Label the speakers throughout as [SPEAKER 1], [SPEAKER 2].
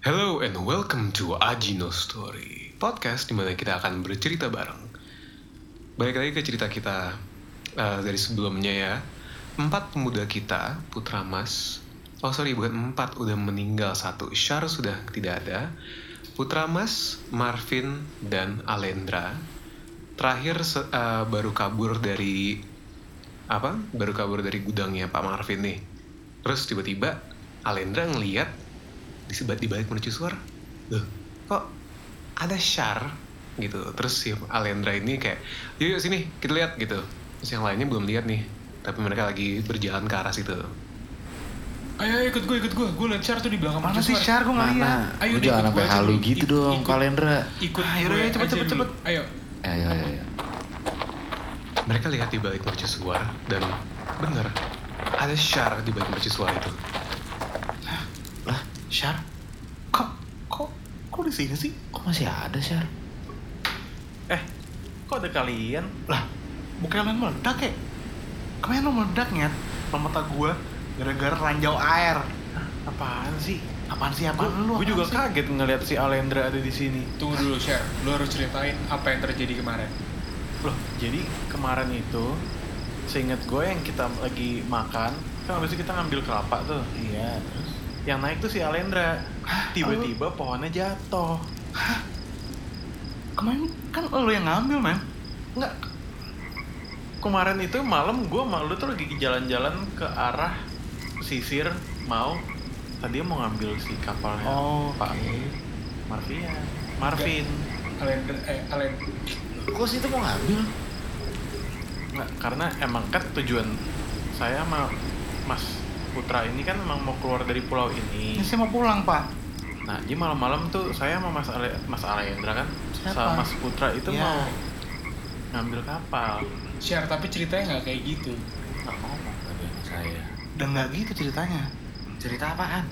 [SPEAKER 1] Hello and welcome to Ajino Story Podcast di mana kita akan bercerita bareng. Balik lagi ke cerita kita eh, dari sebelumnya ya. Empat pemuda kita, Putra Mas. Oh sorry, bukan empat, udah meninggal satu. Syar sudah tidak ada. Putra Mas, Marvin, dan Alendra. Terakhir eh, baru kabur dari Apa? Baru kabur dari gudangnya Pak Marvin nih. Terus tiba-tiba Alendra ngeliat di sebat di balik mercusuar loh kok ada Shar gitu terus si Alendra ini kayak yuk, yuk sini kita lihat gitu terus yang lainnya belum lihat nih tapi mereka lagi berjalan ke arah situ
[SPEAKER 2] Ayo, ayo ikut gue, ikut gue. Gue liat Char tuh di belakang
[SPEAKER 3] Mana sih. Char gue nggak lihat.
[SPEAKER 4] Mana?
[SPEAKER 2] Ayo, ikut
[SPEAKER 4] jangan sampai halu gitu
[SPEAKER 2] Ik-
[SPEAKER 4] dong,
[SPEAKER 2] ikut.
[SPEAKER 4] kalendra.
[SPEAKER 2] Ikut
[SPEAKER 3] Ayo, ayo, cepet, cepet, cepet.
[SPEAKER 2] Ayo.
[SPEAKER 4] Ayo, ayo, ayo.
[SPEAKER 1] mereka lihat di balik mercusuar dan bener ada Shar di balik mercusuar itu
[SPEAKER 3] Syar, kok kok kok di sini sih?
[SPEAKER 4] kok masih ada, Syar?
[SPEAKER 3] Eh, kok ada kalian? Lah, bukan kalian meledak ya? Kemarin lo meledak nyet, mata gua gara-gara ranjau air. Hah, Apaan sih? Apaan sih apaan lu?
[SPEAKER 5] Gue juga
[SPEAKER 3] sih?
[SPEAKER 5] kaget ngeliat si Alendra ada di sini.
[SPEAKER 2] Tunggu dulu, Char. Lu harus ceritain apa yang terjadi kemarin.
[SPEAKER 5] Loh, jadi kemarin itu seingat gue yang kita lagi makan, kan habis itu kita ngambil kelapa tuh.
[SPEAKER 3] Iya, terus
[SPEAKER 5] Yang naik tuh si Alendra. Tiba-tiba pohonnya jatuh.
[SPEAKER 3] kemarin kan lo yang ngambil, men.
[SPEAKER 5] Enggak. Kemarin itu malam gue sama lu tuh lagi jalan-jalan ke arah pesisir mau tadi mau ngambil si kapalnya
[SPEAKER 3] Oh,
[SPEAKER 5] Pak Marvin. Marvin.
[SPEAKER 2] Alendra, eh, Alendra.
[SPEAKER 4] Kok situ mau ngambil?
[SPEAKER 5] Nggak, karena emang kan tujuan saya sama Mas Putra ini kan emang mau keluar dari pulau ini.
[SPEAKER 3] Ini saya mau pulang, Pak.
[SPEAKER 5] Nah, jadi malam-malam tuh saya sama Mas Ale, Mas Alendra kan
[SPEAKER 3] Siapa?
[SPEAKER 5] sama Mas Putra itu
[SPEAKER 3] Ya.
[SPEAKER 5] mau ngambil kapal.
[SPEAKER 2] Char, tapi ceritanya nggak kayak gitu.
[SPEAKER 4] Nggak ngomong tadi sama saya.
[SPEAKER 3] Dan nggak gitu ceritanya.
[SPEAKER 4] Cerita apaan?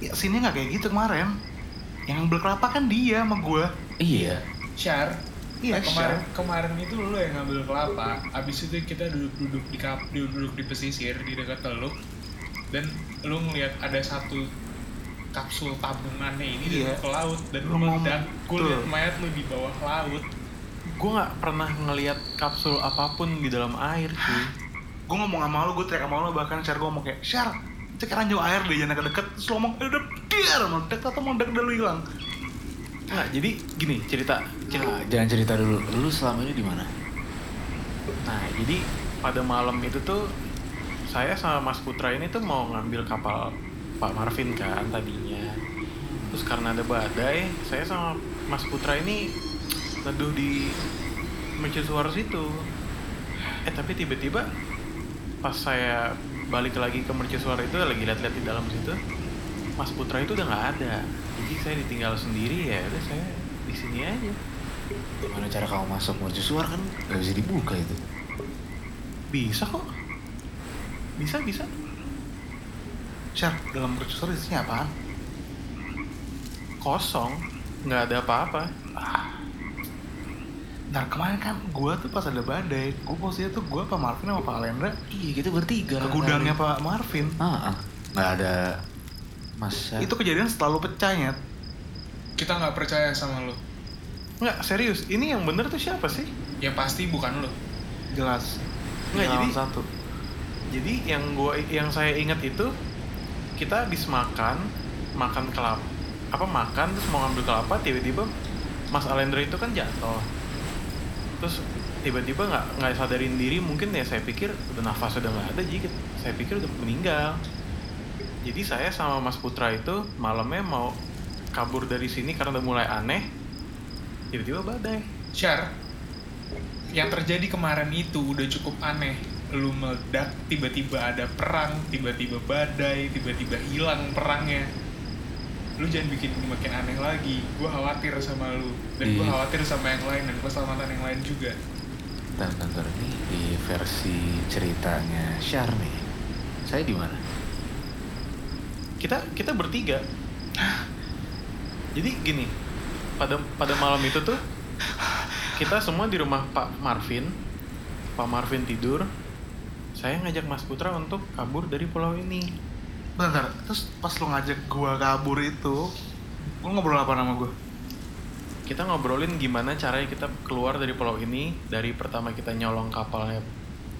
[SPEAKER 3] Ya, sini nggak kayak gitu kemarin. Yang ngambil kelapa kan dia sama gua.
[SPEAKER 4] Iya.
[SPEAKER 2] Char,
[SPEAKER 3] Iya,
[SPEAKER 2] kemarin
[SPEAKER 3] Syar.
[SPEAKER 2] kemarin itu lu yang ngambil kelapa. Abis itu kita duduk-duduk di kap, duduk di pesisir di dekat teluk dan lu ngeliat ada satu kapsul tabungannya ini
[SPEAKER 3] Iya.
[SPEAKER 2] di ke laut dan
[SPEAKER 3] Lu ngomong-
[SPEAKER 2] meledak. Gue liat mayat lu di bawah laut.
[SPEAKER 5] Gue nggak pernah ngelihat kapsul apa pun di dalam air cuy.
[SPEAKER 3] gue ngomong sama lu, gue teriak sama lu bahkan share gue ngomong kayak share cek ranjau air deh jangan deket terus lu ngomong eh, udah biar meledak atau meledak udah lu hilang
[SPEAKER 5] Nggak, jadi gini cerita. cerita.
[SPEAKER 4] Nah, jangan cerita dulu. Lu selama ini di mana?
[SPEAKER 5] Nah, jadi pada malam itu tuh saya sama Mas Putra ini tuh mau ngambil kapal Pak Marvin kan tadinya. Terus karena ada badai, saya sama Mas Putra ini neduh di mercusuar situ. Eh tapi tiba-tiba pas saya balik lagi ke mercusuar itu lagi lihat-lihat di dalam situ, Mas Putra itu udah nggak ada. Jadi saya ditinggal sendiri ya, udah saya di sini aja.
[SPEAKER 4] Gimana cara kamu masuk mercusuar kan nggak bisa dibuka itu.
[SPEAKER 5] Bisa kok. Bisa bisa.
[SPEAKER 3] share dalam mercusuar isinya apaan
[SPEAKER 5] kosong nggak ada apa-apa
[SPEAKER 3] Nah kemarin kan gue tuh pas ada badai, gue posisinya tuh gue Pak Marvin sama Pak Alendra
[SPEAKER 4] Iya, kita bertiga.
[SPEAKER 3] ke gudangnya Pak Marvin.
[SPEAKER 4] Ah, ah. nggak ada Mas. Syar.
[SPEAKER 3] Itu kejadian selalu pecahnya.
[SPEAKER 2] Kita nggak percaya sama lu.
[SPEAKER 5] nggak serius ini yang bener tuh siapa sih
[SPEAKER 2] Ya pasti bukan lu.
[SPEAKER 3] Jelas.
[SPEAKER 5] Nggak, jadi-
[SPEAKER 3] satu.
[SPEAKER 5] Jadi yang gua yang saya ingat itu kita habis makan makan kelapa apa makan terus mau ngambil kelapa tiba-tiba Mas Alendra itu kan jatuh. Terus tiba-tiba nggak nggak sadarin diri mungkin ya saya pikir udah nafas udah nggak ada jadi saya pikir udah meninggal. Jadi saya sama Mas Putra itu malamnya mau kabur dari sini karena udah mulai aneh tiba-tiba badai.
[SPEAKER 2] Char, yang terjadi kemarin itu udah cukup aneh. Lu meledak, tiba-tiba ada perang, tiba-tiba badai, tiba-tiba hilang perangnya. Lu jangan bikin makin aneh lagi. Gue khawatir sama lu. Dan gue
[SPEAKER 4] Iya.
[SPEAKER 2] khawatir sama yang lain dan keselamatan yang lain juga.
[SPEAKER 4] Bentar, bentar. Ini di versi ceritanya Syar nih. Saya di mana?
[SPEAKER 5] kita kita bertiga jadi gini pada pada malam itu tuh kita semua di rumah Pak Marvin Pak Marvin tidur saya ngajak Mas Putra untuk kabur dari pulau ini
[SPEAKER 3] Bentar, terus pas lo ngajak gua kabur itu, Lu ngobrol apa nama gue?
[SPEAKER 5] Kita ngobrolin gimana caranya kita keluar dari pulau ini dari pertama kita nyolong kapalnya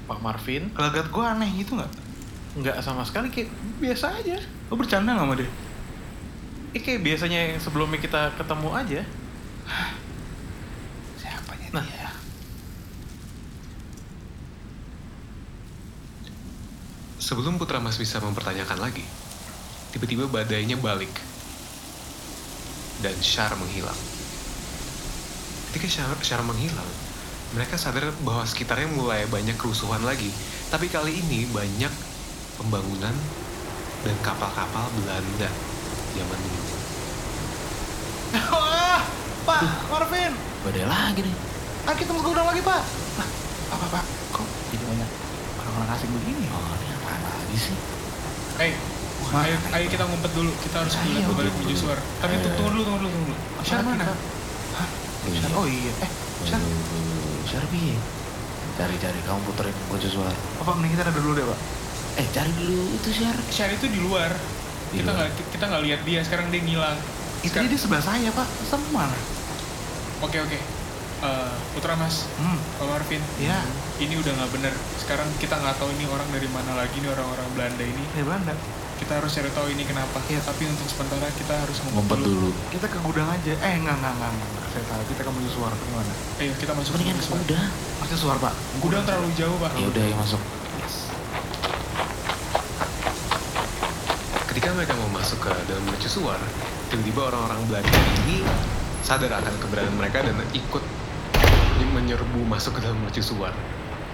[SPEAKER 5] Pak Marvin.
[SPEAKER 3] Gelagat gue aneh gitu nggak?
[SPEAKER 5] Nggak sama sekali kayak biasa aja.
[SPEAKER 3] Lu bercanda nggak sama dia?
[SPEAKER 5] Eh kayak biasanya yang sebelumnya kita ketemu aja.
[SPEAKER 3] Siapanya
[SPEAKER 5] Nah.
[SPEAKER 3] dia?
[SPEAKER 1] Sebelum Putra Mas bisa mempertanyakan lagi, tiba-tiba badainya balik. Dan Syar menghilang. Ketika Syar, Syar menghilang, mereka sadar bahwa sekitarnya mulai banyak kerusuhan lagi. Tapi kali ini banyak pembangunan dan kapal-kapal Belanda zaman dulu.
[SPEAKER 3] Wah, Pak Marvin,
[SPEAKER 4] Badai lagi nih.
[SPEAKER 3] kan kita gudang lagi Pak. Apa Pak? Kok jadi banyak orang-orang asing begini?
[SPEAKER 4] Oh, ini apaan lagi sih?
[SPEAKER 2] Eh, ayo, ayo kita ngumpet dulu. Kita harus
[SPEAKER 3] Ayo,
[SPEAKER 2] balik balik menuju
[SPEAKER 3] betul.
[SPEAKER 2] suar. Tapi tunggu, tunggu dulu, tunggu dulu, tunggu dulu. Syar mana?
[SPEAKER 3] Pak? Syar- Oh iya, eh Syar,
[SPEAKER 4] Syarbi. Cari-cari kamu puterin mercusuar.
[SPEAKER 3] apa mending kita ada dulu deh Pak?
[SPEAKER 4] Eh, cari dulu itu Syar.
[SPEAKER 2] Syar itu di luar.
[SPEAKER 4] Di
[SPEAKER 2] Kita nggak kita nggak lihat dia. Sekarang dia ngilang.
[SPEAKER 3] Itu dia di sebelah saya Pak, sama mana?
[SPEAKER 2] Oke oke. Eh, Putra Mas,
[SPEAKER 3] Hmm,
[SPEAKER 2] Pak Marvin,
[SPEAKER 3] ya,
[SPEAKER 2] ini udah nggak bener. Sekarang kita nggak tahu ini orang dari mana lagi nih orang-orang Belanda ini.
[SPEAKER 3] dari Belanda.
[SPEAKER 2] Kita harus cari tahu ini kenapa.
[SPEAKER 3] Iya.
[SPEAKER 2] Tapi untuk sementara kita harus ngumpet,
[SPEAKER 4] Ngumpet dulu.
[SPEAKER 3] Kita ke gudang aja. Eh, enggak, enggak, enggak, enggak. Saya tahu, kita ke suara gimana?
[SPEAKER 2] Ayo kita masuk.
[SPEAKER 4] Mendingan
[SPEAKER 2] ke
[SPEAKER 4] udah.
[SPEAKER 3] Masih suara Pak.
[SPEAKER 2] Gudang terlalu jauh pak.
[SPEAKER 4] Ya udah, ya masuk.
[SPEAKER 1] Ketika mereka mau masuk ke dalam mercusuar, tiba-tiba orang-orang Belanda ini sadar akan keberadaan mereka dan ikut menyerbu masuk ke dalam mercusuar.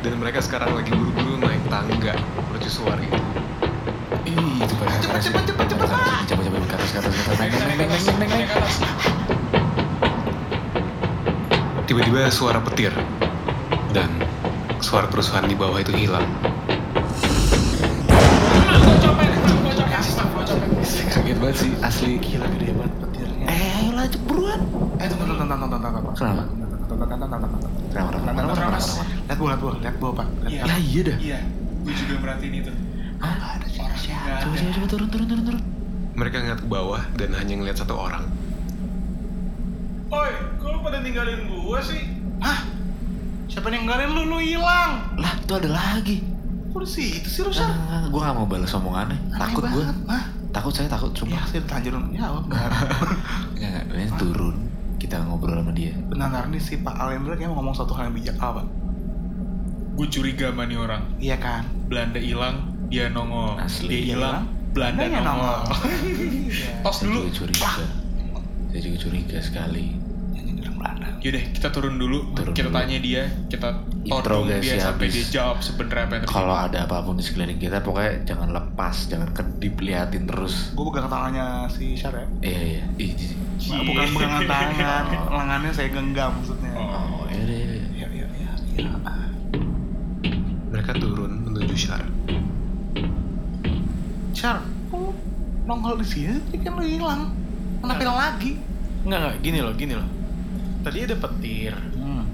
[SPEAKER 1] Dan mereka sekarang lagi buru-buru naik tangga mercusuar itu.
[SPEAKER 4] Ih, itu pada ke atas ke atas ke atas. Neng, neng, neng, neng, neng, neng, neng.
[SPEAKER 2] Naik ke atas.
[SPEAKER 1] Tiba-tiba suara petir dan suara kerusuhan di bawah itu hilang.
[SPEAKER 4] Kaget banget sih, asli.
[SPEAKER 3] Gila gede banget petirnya.
[SPEAKER 4] Eh, ayolah ceburuan.
[SPEAKER 3] Eh, tunggu, tunggu, tunggu, tunggu, tunggu.
[SPEAKER 4] Kenapa? Kenapa,
[SPEAKER 3] Tunggu,
[SPEAKER 4] kenapa,
[SPEAKER 3] tunggu,
[SPEAKER 2] Mas.
[SPEAKER 3] tunggu. Lihat gua, lihat gua, lihat gua, Pak.
[SPEAKER 2] Iya.
[SPEAKER 4] Ya iya dah.
[SPEAKER 2] Iya, gue juga merhatiin itu.
[SPEAKER 4] Hah?
[SPEAKER 3] Ada siapa?
[SPEAKER 2] Nggak
[SPEAKER 4] Coba coba coba turun turun turun turun.
[SPEAKER 1] Mereka ngeliat ke bawah dan hanya ngeliat satu orang.
[SPEAKER 5] Oi, kok lu pada ninggalin gua sih?
[SPEAKER 3] Hah? Siapa yang ninggalin lu? Lu hilang.
[SPEAKER 4] Lah, itu ada lagi.
[SPEAKER 3] Kok di situ sih lu,
[SPEAKER 4] Nah, nah, gue gak mau balas omongannya. Takut gue. Takut saya takut,
[SPEAKER 3] Ya,
[SPEAKER 4] sumpah.
[SPEAKER 3] saya terlanjur jawab, benar.
[SPEAKER 4] Enggak, enggak. Ini turun. Kita ngobrol sama dia.
[SPEAKER 3] Benar, ini si Pak Alendra kayak mau ngomong satu hal yang bijak. Apa?
[SPEAKER 2] Gue curiga sama nih orang.
[SPEAKER 3] Iya kan?
[SPEAKER 2] Belanda hilang, dia nongol.
[SPEAKER 4] Asli.
[SPEAKER 2] Dia
[SPEAKER 3] Dia
[SPEAKER 2] hilang, Belanda nongol.
[SPEAKER 3] Iya.
[SPEAKER 2] Tos
[SPEAKER 4] Saya
[SPEAKER 2] dulu.
[SPEAKER 4] juga curiga. Saya juga curiga sekali.
[SPEAKER 3] Yang orang Belanda.
[SPEAKER 2] Yaudah, kita turun dulu.
[SPEAKER 4] Turun
[SPEAKER 2] kita
[SPEAKER 4] dulu.
[SPEAKER 2] tanya dia, kita todong dia
[SPEAKER 4] Interogasi
[SPEAKER 2] sampai
[SPEAKER 4] habis.
[SPEAKER 2] dia jawab sebenarnya apa yang terjadi.
[SPEAKER 4] Kalau ada apa pun di sekeliling kita, pokoknya jangan lepas, jangan kedip liatin terus.
[SPEAKER 3] Gue pegang tangannya si Syar ya.
[SPEAKER 4] Iya iya. Ih,
[SPEAKER 3] Nah, bukan pegangan tangan, lengannya saya genggam maksudnya.
[SPEAKER 2] Oh.
[SPEAKER 4] Oh, iya iya, iya.
[SPEAKER 3] Iya, iya.
[SPEAKER 1] Mereka turun menuju Syar.
[SPEAKER 3] Syar, kok nongol di sini? Tadi kan lu hilang. Kenapa hilang lagi?
[SPEAKER 5] Enggak, enggak, gini loh, gini loh. Tadi ada petir.
[SPEAKER 3] Hmm.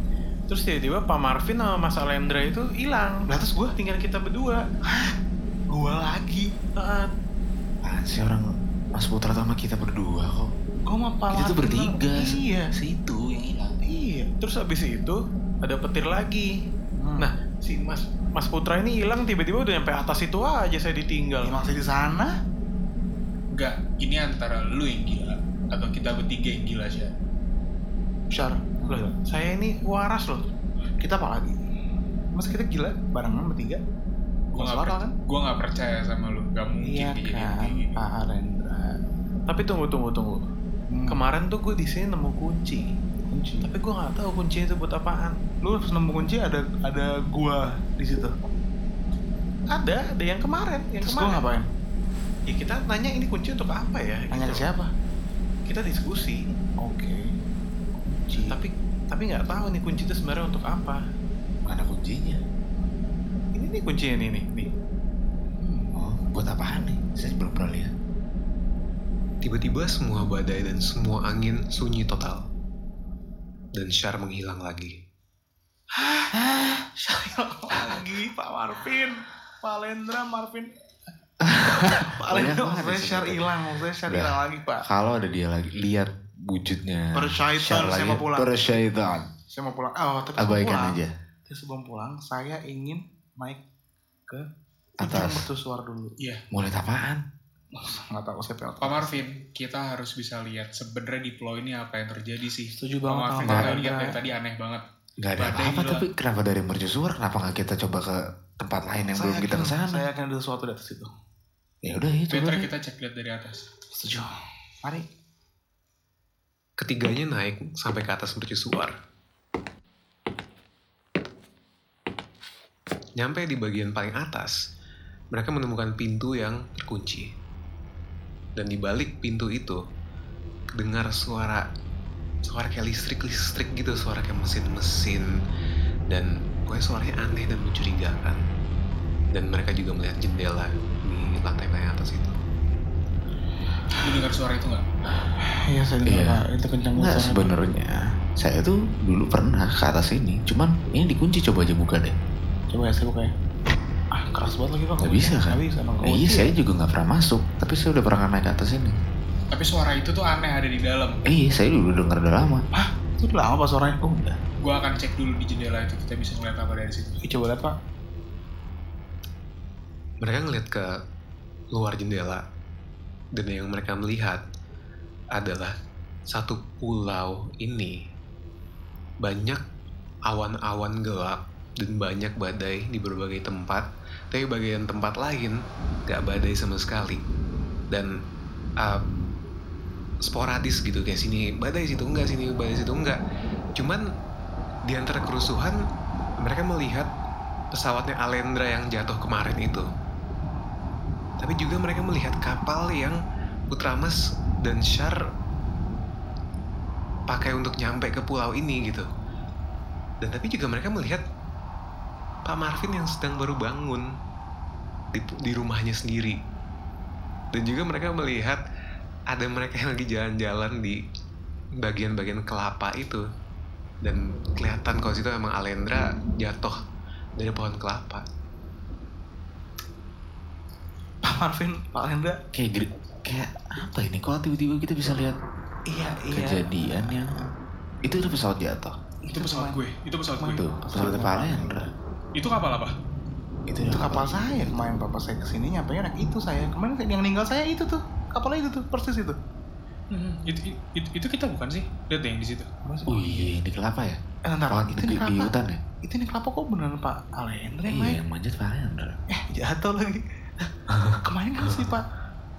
[SPEAKER 5] Terus tiba-tiba Pak Marvin sama Mas Alendra itu hilang.
[SPEAKER 3] Lah terus gue,
[SPEAKER 5] Tinggal kita berdua.
[SPEAKER 3] gue lagi.
[SPEAKER 4] Apaan sih orang Mas Putra sama kita berdua kok.
[SPEAKER 3] Sama Pak
[SPEAKER 4] Kita tuh bertiga.
[SPEAKER 3] Iya.
[SPEAKER 4] Situ yang hilang.
[SPEAKER 3] Iya.
[SPEAKER 5] Terus habis itu ada petir lagi.
[SPEAKER 3] Hmm.
[SPEAKER 5] Nah, si Mas Mas Putra ini hilang tiba-tiba udah nyampe atas itu aja saya ditinggal.
[SPEAKER 3] ya, masih di sana.
[SPEAKER 2] Enggak, ini antara lu yang gila atau kita bertiga yang gila sih.
[SPEAKER 3] Syar,
[SPEAKER 5] Loh, saya ini waras loh.
[SPEAKER 3] kita apa lagi? Masa kita gila barengan bertiga?
[SPEAKER 2] Gue
[SPEAKER 3] Masuk
[SPEAKER 2] nggak per-
[SPEAKER 3] kan?
[SPEAKER 2] gua nggak percaya sama lu. Gak mungkin
[SPEAKER 3] Iya
[SPEAKER 2] kejadian
[SPEAKER 3] kan,
[SPEAKER 2] gini.
[SPEAKER 5] Tapi tunggu tunggu tunggu.
[SPEAKER 3] Hmm.
[SPEAKER 5] Kemarin tuh gue di sini nemu kunci.
[SPEAKER 3] kunci.
[SPEAKER 5] Tapi gue nggak tahu kuncinya itu buat apaan.
[SPEAKER 3] Lu pas nemu kunci ada ada gua di situ.
[SPEAKER 5] Ada, ada yang kemarin, yang
[SPEAKER 3] Terus gua
[SPEAKER 5] kemarin.
[SPEAKER 3] ngapain?
[SPEAKER 5] Ya kita nanya ini kunci untuk apa ya?
[SPEAKER 3] Tanya ke
[SPEAKER 5] gitu.
[SPEAKER 3] siapa?
[SPEAKER 5] Kita diskusi.
[SPEAKER 3] Oke. Kunci.
[SPEAKER 5] Tapi tapi nggak tahu nih kunci itu sebenarnya untuk apa.
[SPEAKER 4] Mana kuncinya?
[SPEAKER 5] Ini nih kuncinya nih nih. nih.
[SPEAKER 4] Oh, buat apaan nih? Saya belum pernah lihat.
[SPEAKER 1] Tiba-tiba semua badai dan semua angin sunyi total. Dan Syar menghilang lagi.
[SPEAKER 3] Saya lagi Pak Marvin, Pak Lendra, Marvin. Dong,
[SPEAKER 4] banget
[SPEAKER 3] maksudnya
[SPEAKER 4] kita.
[SPEAKER 3] hilang, maksudnya
[SPEAKER 4] Udah.
[SPEAKER 3] hilang lagi pak.
[SPEAKER 4] Kalau ada dia lagi, lihat wujudnya.
[SPEAKER 3] Persyaitan,
[SPEAKER 4] Syar
[SPEAKER 3] saya mau pulang.
[SPEAKER 4] Persyaitan.
[SPEAKER 3] Saya mau pulang. Oh, tapi
[SPEAKER 4] Abaikan
[SPEAKER 3] pulang,
[SPEAKER 4] aja.
[SPEAKER 3] tapi sebelum pulang, saya ingin naik ke
[SPEAKER 4] Atas.
[SPEAKER 3] mercusuar dulu.
[SPEAKER 2] Iya.
[SPEAKER 4] Mulai apaan?
[SPEAKER 3] Nggak tahu saya pelot.
[SPEAKER 2] Pak Marvin, kita harus bisa lihat sebenarnya di pulau ini apa yang terjadi sih.
[SPEAKER 3] Setuju
[SPEAKER 2] Pak
[SPEAKER 3] banget
[SPEAKER 2] Marvin,
[SPEAKER 3] Pak
[SPEAKER 2] kita lihat dari tadi aneh banget.
[SPEAKER 4] Gak ada apa-apa tapi kenapa dari mercusuar kenapa nggak kita coba ke tempat lain yang
[SPEAKER 3] Saya
[SPEAKER 4] belum kita
[SPEAKER 3] ke
[SPEAKER 4] sana?
[SPEAKER 3] Saya yakin ada sesuatu di atas itu.
[SPEAKER 4] Ya udah ya coba.
[SPEAKER 2] Petra
[SPEAKER 4] deh.
[SPEAKER 2] kita cek lihat dari atas.
[SPEAKER 3] Setuju. Mari.
[SPEAKER 1] Ketiganya naik sampai ke atas mercusuar. Nyampe di bagian paling atas, mereka menemukan pintu yang terkunci. Dan di balik pintu itu, dengar suara suara kayak listrik-listrik gitu, suara kayak mesin-mesin dan pokoknya suaranya aneh dan mencurigakan. Dan mereka juga melihat jendela di lantai paling atas itu.
[SPEAKER 2] Lu dengar suara itu nggak?
[SPEAKER 3] Iya saya dengar
[SPEAKER 4] Iya.
[SPEAKER 3] Itu kencang
[SPEAKER 4] Nggak
[SPEAKER 3] suaranya.
[SPEAKER 4] sebenarnya saya tuh dulu pernah ke atas ini, cuman ini dikunci coba aja buka deh.
[SPEAKER 3] Coba ya saya buka ya. Keras banget lagi bang.
[SPEAKER 4] Nggak bisa kan?
[SPEAKER 3] Nggak bisa bang.
[SPEAKER 4] Eh, iya saya juga nggak pernah masuk, tapi saya udah pernah naik ke atas ini.
[SPEAKER 2] Tapi suara itu tuh aneh ada di dalam.
[SPEAKER 4] Eh, iya saya dulu denger udah lama.
[SPEAKER 3] Itu udah lama pak suaranya.
[SPEAKER 4] Oh udah.
[SPEAKER 2] Gua akan cek dulu di jendela itu kita bisa ngeliat apa dari situ.
[SPEAKER 3] Ih, Coba lihat pak.
[SPEAKER 1] Mereka ngeliat ke luar jendela dan yang mereka melihat adalah satu pulau ini banyak awan-awan gelap dan banyak badai di berbagai tempat tapi bagian tempat lain gak badai sama sekali. Dan uh, sporadis gitu kayak sini badai situ enggak sini badai situ enggak cuman di antara kerusuhan mereka melihat pesawatnya Alendra yang jatuh kemarin itu. Tapi juga mereka melihat kapal yang Putramas dan Shar pakai untuk nyampe ke pulau ini gitu. Dan tapi juga mereka melihat Pak Marvin yang sedang baru bangun di, di rumahnya sendiri. Dan juga mereka melihat ada mereka yang lagi jalan-jalan di bagian-bagian kelapa itu. Dan kelihatan kalau situ emang Alendra jatuh dari pohon kelapa.
[SPEAKER 3] Pak Marvin, Pak Hendra.
[SPEAKER 4] Kayak kayak apa ini? Kok tiba-tiba kita bisa lihat
[SPEAKER 3] Iya iya.
[SPEAKER 4] kejadian yang itu udah pesawat jatuh.
[SPEAKER 2] Itu pesawat gue, itu pesawat gue.
[SPEAKER 4] Tuh, pesawat Pak Alendra.
[SPEAKER 2] Itu kapal apa?
[SPEAKER 4] Itu,
[SPEAKER 3] Itu kapal saya kemarin papa saya ke sini nyampe naik itu saya kemarin yang meninggal saya itu tuh kapalnya itu tuh persis itu.
[SPEAKER 2] Hmm, itu, itu, itu kita bukan sih? Lihat deh yang di situ.
[SPEAKER 4] Oh iya, ini kelapa ya?
[SPEAKER 3] Eh, bentar,
[SPEAKER 4] Oh,
[SPEAKER 3] itu
[SPEAKER 4] di,
[SPEAKER 3] nih
[SPEAKER 4] di
[SPEAKER 3] kelapa.
[SPEAKER 4] hutan ya?
[SPEAKER 3] Itu nih kelapa kok beneran Pak Alendra yang
[SPEAKER 4] Iya, yang manjat Pak Alendra.
[SPEAKER 3] Eh, jatuh lagi. Kemarin kan sih Pak.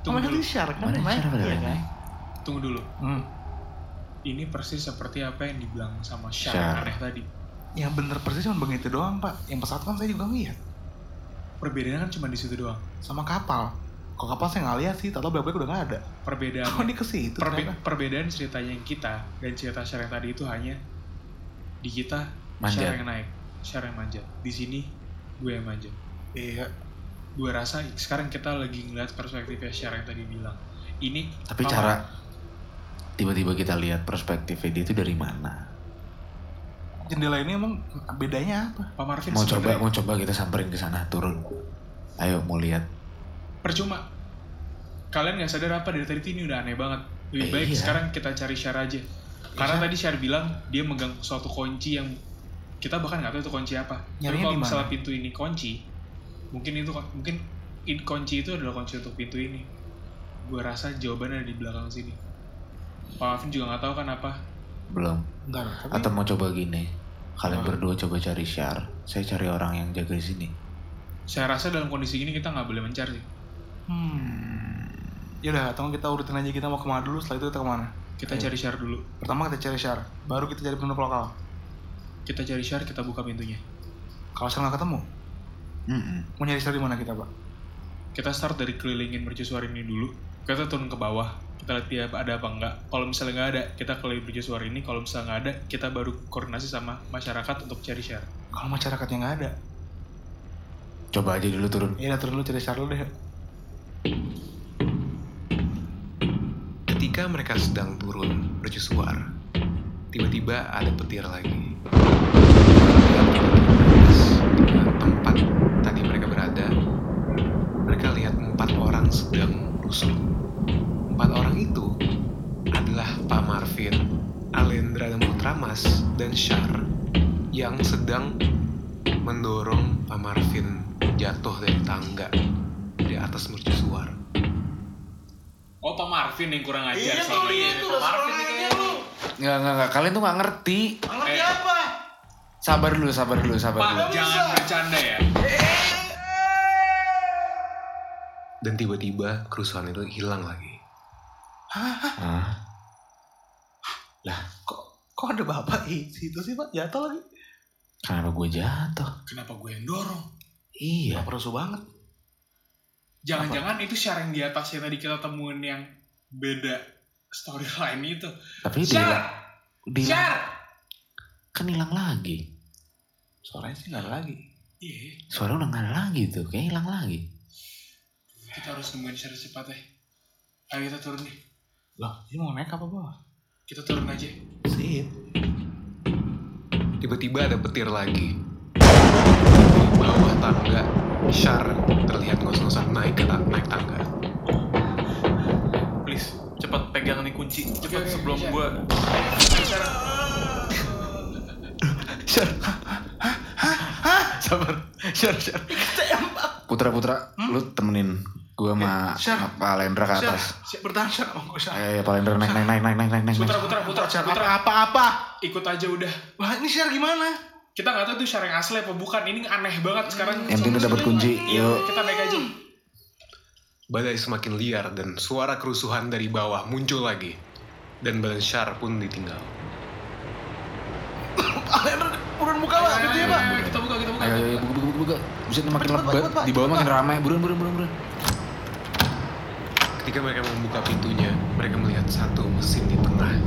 [SPEAKER 2] Tunggu
[SPEAKER 3] Kemarin kan
[SPEAKER 2] dulu.
[SPEAKER 3] Syar kan
[SPEAKER 4] pada
[SPEAKER 3] Iya kan?
[SPEAKER 2] Tunggu dulu.
[SPEAKER 3] Hmm.
[SPEAKER 2] Ini persis seperti apa yang dibilang sama Syar
[SPEAKER 4] Syar.
[SPEAKER 2] aneh tadi.
[SPEAKER 3] Yang bener persis cuma begitu doang Pak. Yang pesawat kan saya juga ngeliat.
[SPEAKER 2] Perbedaannya kan cuma di situ doang.
[SPEAKER 3] Sama kapal. Kok kapal saya nggak lihat sih, tahu balik udah nggak ada.
[SPEAKER 2] Perbedaan
[SPEAKER 3] Kok dia ke situ?
[SPEAKER 2] perbe-
[SPEAKER 3] ternyata?
[SPEAKER 2] perbedaan ceritanya yang kita dan cerita Syar yang tadi itu hanya di kita
[SPEAKER 4] Manjat.
[SPEAKER 2] Syar yang naik, Syar yang manjat. Di sini gue yang manjat.
[SPEAKER 3] Iya.
[SPEAKER 2] Gue rasa sekarang kita lagi ngeliat perspektifnya Syar yang tadi bilang. Ini
[SPEAKER 4] Tapi cara tiba-tiba kita lihat perspektifnya dia itu dari mana?
[SPEAKER 3] Jendela ini emang bedanya apa?
[SPEAKER 2] Pak Marvin
[SPEAKER 4] Mau coba, mau coba kita samperin ke sana, turun. Ayo, mau lihat.
[SPEAKER 2] percuma. Kalian nggak sadar apa dari tadi ini udah aneh banget. Lebih
[SPEAKER 4] Eh,
[SPEAKER 2] baik
[SPEAKER 4] iya.
[SPEAKER 2] sekarang kita cari Syar aja. Karena tadi Syar bilang dia megang suatu kunci yang kita bahkan nggak tahu itu kunci apa. Tapi
[SPEAKER 3] Nyarinya
[SPEAKER 2] kalau
[SPEAKER 3] di mana?
[SPEAKER 2] misalnya pintu ini kunci, mungkin itu mungkin in- kunci itu adalah kunci untuk pintu ini. Gue rasa jawabannya ada di belakang sini. Pak Marvin juga nggak tahu kan apa.
[SPEAKER 4] Belum.
[SPEAKER 3] Bentar, tapi
[SPEAKER 4] Atau mau coba gini. Kalian
[SPEAKER 3] Apa?
[SPEAKER 4] berdua coba cari Syar. Saya cari orang yang jaga di sini.
[SPEAKER 2] Saya rasa dalam kondisi gini kita nggak boleh mencari.
[SPEAKER 3] Hmm. Yaudah, atau kita urutin aja kita mau ke mana dulu, setelah itu kita ke mana?
[SPEAKER 2] Kita
[SPEAKER 3] Ayo.
[SPEAKER 2] cari Syar dulu.
[SPEAKER 3] Pertama kita cari Syar, baru kita cari penduduk lokal.
[SPEAKER 2] Kita cari Syar, kita buka pintunya.
[SPEAKER 3] Kalau Syar nggak ketemu,
[SPEAKER 4] Mm-mm.
[SPEAKER 3] mau nyari Syar di mana kita, Pak?
[SPEAKER 2] kita start dari kelilingin mercusuar ini dulu kita turun ke bawah kita lihat dia ada apa enggak kalau misalnya nggak ada kita keliling mercusuar ini kalau misalnya nggak ada kita baru koordinasi sama masyarakat untuk cari share
[SPEAKER 3] Kalau masyarakatnya nggak ada,
[SPEAKER 4] Coba aja dulu turun.
[SPEAKER 3] ya udah turun dulu cari Syar dulu deh.
[SPEAKER 1] Ketika mereka sedang turun mercusuar, tiba-tiba ada petir lagi. Tempat tadi mereka berada, mereka lihat empat orang sedang rusuh. Empat orang itu adalah Pak Marvin, Alendra dan Putra Mas, dan Syar yang sedang mendorong Pak Marvin jatuh dari tangga di atas mercusuar.
[SPEAKER 2] Oh Pak Marvin yang kurang ajar
[SPEAKER 3] Iya
[SPEAKER 2] ini.
[SPEAKER 3] iya tuh,
[SPEAKER 2] Pak Marvin
[SPEAKER 3] sekolahnya
[SPEAKER 2] kayaknya
[SPEAKER 3] lu.
[SPEAKER 4] Nggak, nggak, nggak. Kalian tuh nggak ngerti.
[SPEAKER 3] Ngerti
[SPEAKER 2] Eh.
[SPEAKER 3] apa?
[SPEAKER 4] Sabar dulu, sabar dulu, sabar
[SPEAKER 2] Pak,
[SPEAKER 4] dulu.
[SPEAKER 2] jangan bercanda ya.
[SPEAKER 1] Dan tiba-tiba kerusuhan itu hilang lagi.
[SPEAKER 4] Hah?
[SPEAKER 3] Kok kok ada bapak di situ sih pak? Jatuh lagi.
[SPEAKER 4] Kenapa gue jatuh?
[SPEAKER 2] Kenapa gue yang dorong?
[SPEAKER 4] Iya.
[SPEAKER 3] Bapak rusuh banget.
[SPEAKER 2] Jangan-jangan itu share yang di atas yang tadi kita temuin yang beda storyline itu.
[SPEAKER 4] Tapi dia
[SPEAKER 2] Syar!
[SPEAKER 4] dia
[SPEAKER 2] Share!
[SPEAKER 4] kan hilang lagi.
[SPEAKER 3] Suaranya sih ada lagi.
[SPEAKER 2] Iya,
[SPEAKER 4] Suara udah nggak ada lagi tuh, kayak hilang lagi.
[SPEAKER 2] kita harus nemuin share cepatnya. Ayo kita turun nih.
[SPEAKER 3] Loh, ini mau naik apa bawah?
[SPEAKER 2] Kita turun aja.
[SPEAKER 3] Sip.
[SPEAKER 1] Tiba-tiba ada petir lagi. Di bawah tangga, Syar terlihat ngos-ngosan naik ke naik tangga.
[SPEAKER 5] Please, cepat pegang nih kunci. Cepat
[SPEAKER 2] oke,
[SPEAKER 5] sebelum
[SPEAKER 2] bisa.
[SPEAKER 5] gua
[SPEAKER 1] Syar, sabar, Syar, Syar.
[SPEAKER 4] Putra putra, lu temenin gue sama
[SPEAKER 3] Eh, Syar.
[SPEAKER 4] Pak Lendra ke
[SPEAKER 3] Syar,
[SPEAKER 4] atas.
[SPEAKER 3] Syar, bertahan Syar. Oh, nggak usah.
[SPEAKER 4] Ayo, ayo Pak Lendra naik naik naik naik naik naik naik.
[SPEAKER 2] Putra, putra, putra,
[SPEAKER 3] Syar,
[SPEAKER 2] putra.
[SPEAKER 3] apa, apa, apa?
[SPEAKER 2] Ikut aja udah.
[SPEAKER 3] Wah, ini Syar gimana?
[SPEAKER 2] Kita nggak tahu tuh share yang asli apa bukan. Ini aneh banget sekarang.
[SPEAKER 4] Yang penting udah dapat kunci, yuk.
[SPEAKER 2] kita naik aja.
[SPEAKER 1] Badai semakin liar dan suara kerusuhan dari bawah muncul lagi. Dan badan Syar pun ditinggal.
[SPEAKER 3] Alendra, buruan buka gitu ya.
[SPEAKER 2] Ayo, Kita buka, kita buka.
[SPEAKER 4] Ayo ayo buka buka buka. Bisa makin lebat, di bawah makin ramai. Buruan buruan buruan buruan.
[SPEAKER 1] Ketika mereka membuka pintunya, mereka melihat satu mesin di tengah.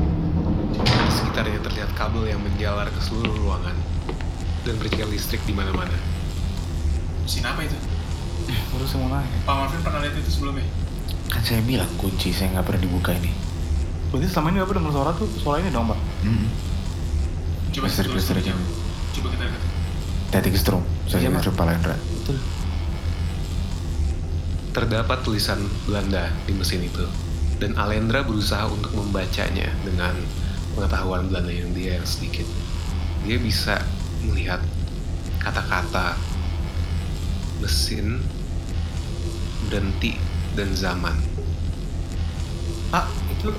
[SPEAKER 1] Di sekitarnya terlihat kabel yang menjalar ke seluruh ruangan dan percikan listrik di mana-mana.
[SPEAKER 2] Mesin apa itu?
[SPEAKER 3] Baru saya mau nanya.
[SPEAKER 2] Pak Marvin pernah lihat itu sebelumnya?
[SPEAKER 4] Kan saya bilang kunci saya nggak pernah dibuka ini.
[SPEAKER 3] Berarti selama ini bapak dengar suara tuh suara ini dong pak?
[SPEAKER 4] Hmm.
[SPEAKER 2] Coba kita. Coba kita lihat.
[SPEAKER 4] Tadi ke strum. Saya ke
[SPEAKER 3] Pak.
[SPEAKER 4] strum Pak Lendra.
[SPEAKER 3] Betul.
[SPEAKER 1] Terdapat tulisan Belanda di mesin itu, dan Alendra berusaha untuk membacanya dengan pengetahuan Belanda yang dia yang sedikit. Dia bisa melihat kata-kata mesin, berhenti, dan zaman.
[SPEAKER 3] Pak, itu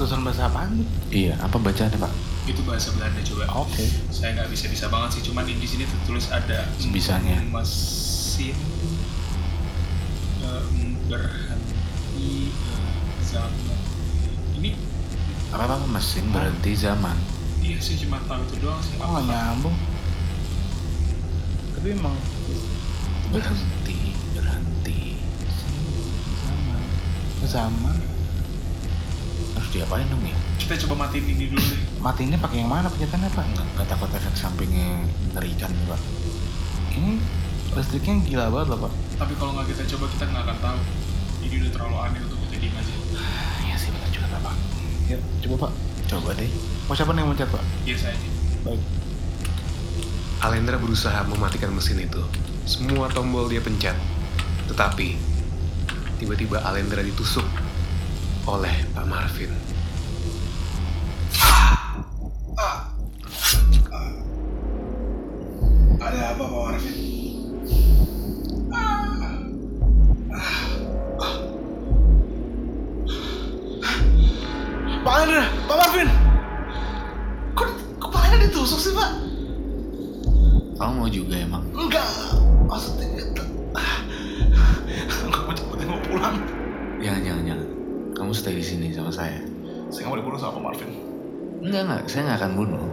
[SPEAKER 3] tulisan bahasa tuh?
[SPEAKER 4] Iya, apa bacaannya Pak?
[SPEAKER 2] Itu bahasa Belanda coba.
[SPEAKER 3] Oke.
[SPEAKER 2] Saya nggak bisa bisa banget sih, cuman di sini tertulis ada
[SPEAKER 4] Sebisanya.
[SPEAKER 2] mesin berhenti eh, zaman. Ini
[SPEAKER 4] Apa apa mesin berhenti zaman.
[SPEAKER 2] iya sih cuma tahu itu doang sih.
[SPEAKER 3] Nggak nyambung? Tapi emang
[SPEAKER 4] Berhenti, berhenti.
[SPEAKER 3] zaman. Zaman.
[SPEAKER 4] Harus diapain dong ya?
[SPEAKER 2] Kita coba matiin ini dulu deh.
[SPEAKER 3] Matiinnya pakai yang mana pencetannya pak?
[SPEAKER 4] Nggak, nggak takut efek sampingnya mengerikan Pak.
[SPEAKER 3] Ini listriknya gila banget loh pak.
[SPEAKER 2] Tapi kalau nggak kita coba kita nggak akan tahu. Ini udah terlalu aneh untuk kita diem aja.
[SPEAKER 3] Iya sih benar juga pak. Ya coba pak.
[SPEAKER 4] Coba deh.
[SPEAKER 3] Mau siapa nih yang mencet pak?
[SPEAKER 2] Biasa aja.
[SPEAKER 3] Baik.
[SPEAKER 1] Alendra berusaha mematikan mesin itu. Semua tombol dia pencet. Tetapi, tiba-tiba Alendra ditusuk oleh Pak Marvin.
[SPEAKER 2] Ada apa Pak Marvin?
[SPEAKER 4] Mau juga emang?
[SPEAKER 3] Enggak. Maksudnya itu. Aku mau cepet mau pulang.
[SPEAKER 4] Jangan jangan jangan. Kamu stay di sini sama saya.
[SPEAKER 3] Saya nggak mau dibunuh sama Pak Marvin.
[SPEAKER 4] Enggak enggak, saya nggak akan bunuh.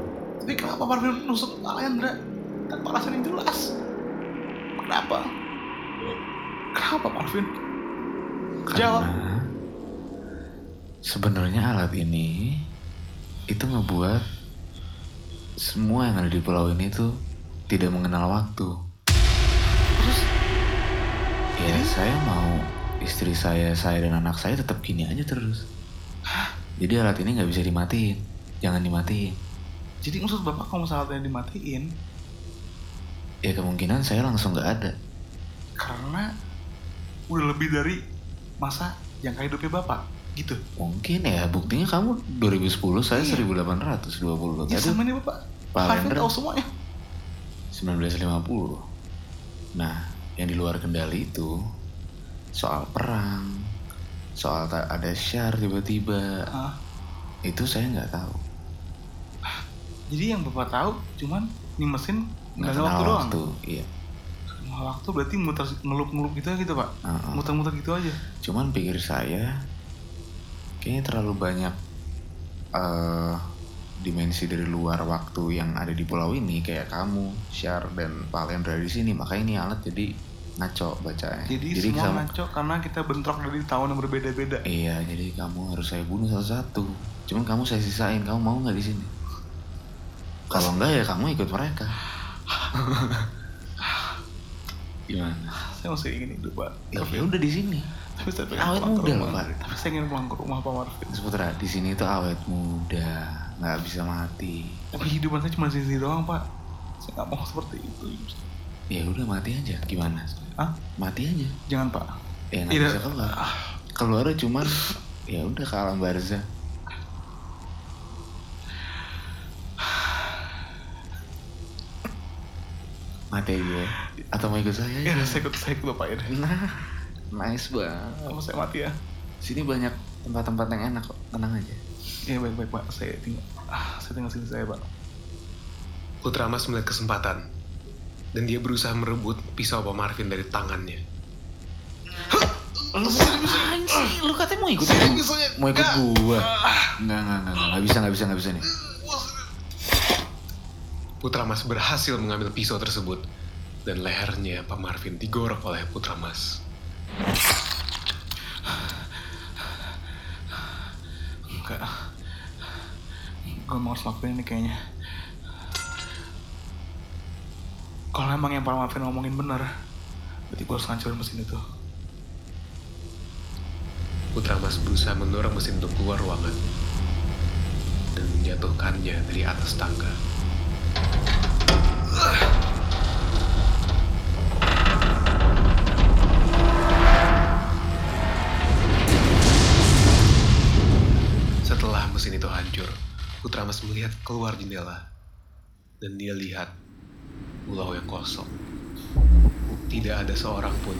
[SPEAKER 3] Tapi kenapa Marvin nusuk Pak Andra? Tanpa alasan yang jelas. Kenapa? Kenapa Marvin? Jawab.
[SPEAKER 4] Karena sebenarnya alat ini itu ngebuat semua yang ada di pulau ini tuh tidak mengenal waktu.
[SPEAKER 3] Terus
[SPEAKER 4] Ya saya mau istri saya, saya dan anak saya tetap gini aja terus. Jadi alat ini nggak bisa dimatiin, jangan dimatiin.
[SPEAKER 3] jadi maksud bapak kalau misalnya dimatiin
[SPEAKER 4] Ya kemungkinan saya langsung nggak ada.
[SPEAKER 3] karena udah lebih dari masa jangka hidupnya bapak gitu
[SPEAKER 4] Mungkin ya, buktinya kamu 2010, saya
[SPEAKER 3] Iya.
[SPEAKER 4] 1820.
[SPEAKER 3] ya sama ini bapak
[SPEAKER 4] Pak
[SPEAKER 3] Harvey
[SPEAKER 4] Lender.
[SPEAKER 3] tahu semuanya
[SPEAKER 4] 1950. Nah, yang di luar kendali itu soal perang, soal tak ada syar tiba-tiba,
[SPEAKER 3] Hah?
[SPEAKER 4] itu saya nggak tahu.
[SPEAKER 3] jadi yang bapak tahu cuman ini mesin nggak ada waktu doang
[SPEAKER 4] waktu, Iya.
[SPEAKER 3] waktu berarti muter ngelup-ngelup gitu gitu pak muter-muter gitu aja
[SPEAKER 4] Cuman pikir saya kayaknya terlalu banyak eh dimensi dari luar waktu yang ada di pulau ini kayak kamu, Syar dan Pak Lendra di sini. Makanya ini alat jadi ngaco bacanya.
[SPEAKER 3] jadi, semua
[SPEAKER 4] kamu-
[SPEAKER 3] ngaco karena kita bentrok dari tahun yang berbeda-beda
[SPEAKER 4] Iya, jadi kamu harus saya bunuh satu-satu. Cuman kamu saya sisain. Kamu mau nggak di sini? Kalau enggak ya kamu ikut mereka. Gimana?
[SPEAKER 3] saya masih ingin hidup pak
[SPEAKER 4] Ya
[SPEAKER 3] tapi,
[SPEAKER 4] udah di sini.
[SPEAKER 3] tapi saya pengen
[SPEAKER 4] awet
[SPEAKER 3] pulang ke
[SPEAKER 4] muda Pak.
[SPEAKER 3] tapi saya ingin pulang ke rumah pak Marvin
[SPEAKER 4] Seputra di sini tuh awet muda, nggak bisa mati.
[SPEAKER 3] tapi hidupan saya cuma sini doang pak saya nggak mau seperti itu
[SPEAKER 4] Ya udah mati aja. Gimana?
[SPEAKER 3] ah
[SPEAKER 4] Mati aja.
[SPEAKER 3] jangan pak
[SPEAKER 4] Ya nggak bisa keluar. Keluar cuman ya udah ke alam barzah. Mati aja ya. Atau mau ikut saya?
[SPEAKER 3] ya saya ikut saya ikut ya deh.
[SPEAKER 4] Nah, nice banget.
[SPEAKER 3] Sama saya mati ya
[SPEAKER 4] Sini banyak tempat-tempat yang enak kok. Tenang aja.
[SPEAKER 3] Iya baik baik pak saya tinggal ah saya tinggal sini saya pak
[SPEAKER 1] Putra Mas melihat kesempatan dan dia berusaha merebut pisau Pak Marvin dari tangannya.
[SPEAKER 4] Lu sih? Lu katanya mau ikut Mau ikut gua? Enggak, enggak, enggak, enggak, enggak bisa, enggak bisa, enggak bisa nih.
[SPEAKER 1] Putra Mas berhasil mengambil pisau tersebut dan lehernya Pak Marvin digorok oleh Putra Mas.
[SPEAKER 3] Gue mau harus lakuin ini kayaknya kalau emang yang Pak Marvin ngomongin bener berarti gue harus hancurin mesin itu
[SPEAKER 1] Putra Mas berusaha mendorong mesin untuk keluar ruangan dan menjatuhkannya dari atas tangga. Setelah mesin itu hancur, Putra Mas melihat keluar jendela, dan dia lihat pulau yang kosong. Tidak ada seorang pun,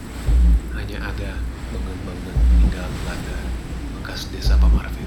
[SPEAKER 1] hanya ada bangunan-bangunan tinggal Belanda bekas desa Pamarvin.